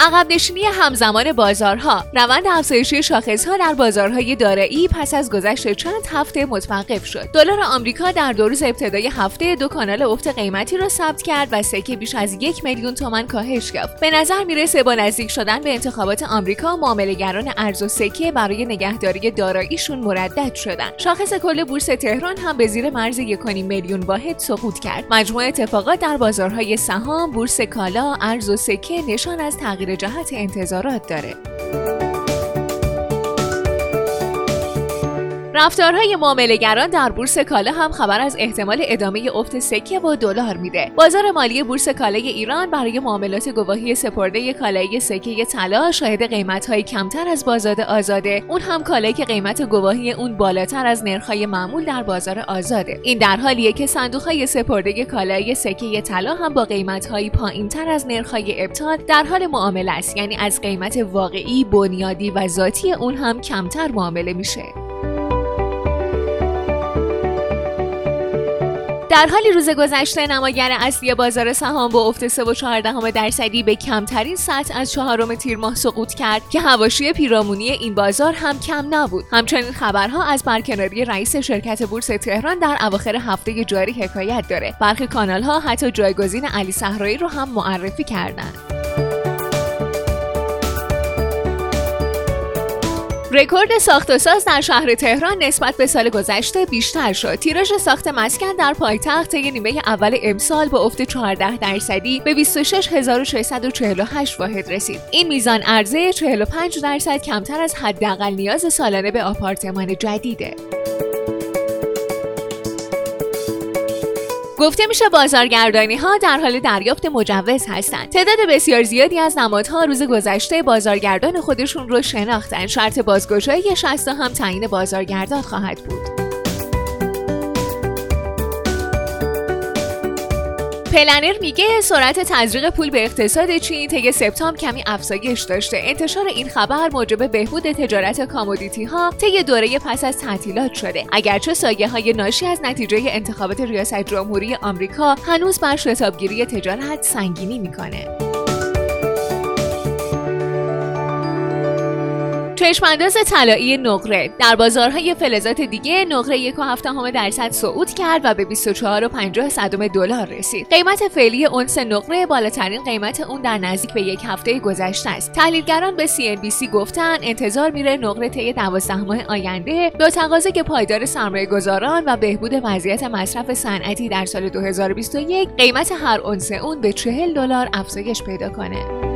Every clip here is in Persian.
عقب نشینی همزمان بازارها. روند افزایشی شاخصها در بازارهای دارایی پس از گذشت چند هفته متوقف شد. دلار آمریکا در دو روز ابتدای هفته دو کانال افت قیمتی را ثبت کرد و سکه بیش از یک میلیون تومان کاهش یافت. به نظر می‌رسه با نزدیک شدن به انتخابات آمریکا معاملهگران ارز و سکه برای نگهداری داراییشون مردد شدند شاخص کل بورس تهران هم به زیر مرز 1.5 میلیون واحد سقوط کرد. مجموع اتفاقات در بازارهای سهام بورس کالا ارز و سکه نشان از تغییر جهت انتظارات داره. رفتارهای معاملهگران در بورس کالا هم خبر از احتمال ادامه افت سکه و دلار میده. بازار مالی بورس کالای ایران برای معاملات گواهی سپرده کالایی سکه طلا شاهد قیمت‌های کمتر از بازار آزاده، اون هم کالایی که قیمت گواهی اون بالاتر از نرخ‌های معمول در بازار آزاده. این در حالیه که صندوق‌های سپرده کالایی سکه طلا هم با قیمت‌های پایینتر از نرخ‌های ابطال در حال معامله است، یعنی از قیمت واقعی، بنیادی و ذاتی اون هم کمتر معامله میشه. در حالی روز گذشته نماگر اصلی بازار سهام با افت 3.14 درصدی به کمترین سطح از چهارم تیر ماه سقوط کرد که حواشی پیرامونی این بازار هم کم نبود. همچنین خبرها از برکناری رئیس شرکت بورس تهران در اواخر هفته جاری حکایت داره. برخی کانال ها حتی جایگزین علی صحرایی رو هم معرفی کردند. رکورد ساخت و ساز در شهر تهران نسبت به سال گذشته بیشتر شد. تیراژ ساخت مسکن در پایتخت طی نیمه اول امسال با افت 14 درصدی به 26648 واحد رسید. این میزان عرضه 45 درصد کمتر از حداقل نیاز سالانه به آپارتمان جدیده. گفته میشه بازارگردانی ها در حال دریافت مجوز هستند. تعداد بسیار زیادی از نمادها روز گذشته بازارگردان خودشون رو شناختن. شرط بازگشایی شستا هم تعیین بازارگردان خواهد بود. پلنر میگه سرعت تزریق پول به اقتصاد چین طی سپتامبر کمی افزایش داشته. انتشار این خبر موجب بهبود تجارت کامودیتی ها طی دوره پس از تعطیلات شده. اگرچه سایه های ناشی از نتیجه انتخابات ریاست جمهوری آمریکا هنوز بر شتابگیری تجارت سنگینی می‌کنه. چشمانداز طلایی نقره در بازارهای فلزات دیگه نقره 1.7 درصد صعود کرد و به 24.50 صدم دلار رسید. قیمت فعلی اونس نقره بالاترین قیمت اون در نزدیک به یک هفته گذشته است. تحلیلگران به CNBC گفتن انتظار میره نقره طی 12 ماه آینده با تقاضای پایدار سرمایه گذاران و بهبود وضعیت مصرف صنعتی در سال 2021 قیمت هر اونس اون به 40 دلار افزایش پیدا کنه.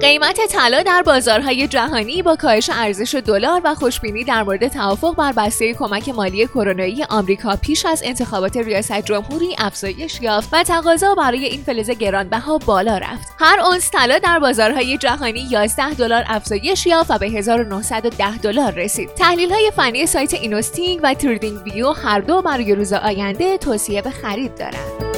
قیمت طلا در بازارهای جهانی با کاهش ارزش دلار و خوشبینی در مورد توافق بر بسته کمک مالی کرونایی آمریکا پیش از انتخابات ریاست جمهوری افزایش یافت و تقاضا برای این فلز گرانبها بالا رفت. هر اونس طلا در بازارهای جهانی 11 دلار افزایش یافت و به 1910 دلار رسید. تحلیل های فنی سایت Investing و TradingView هر دو برای روز آینده توصیه به خرید دارند.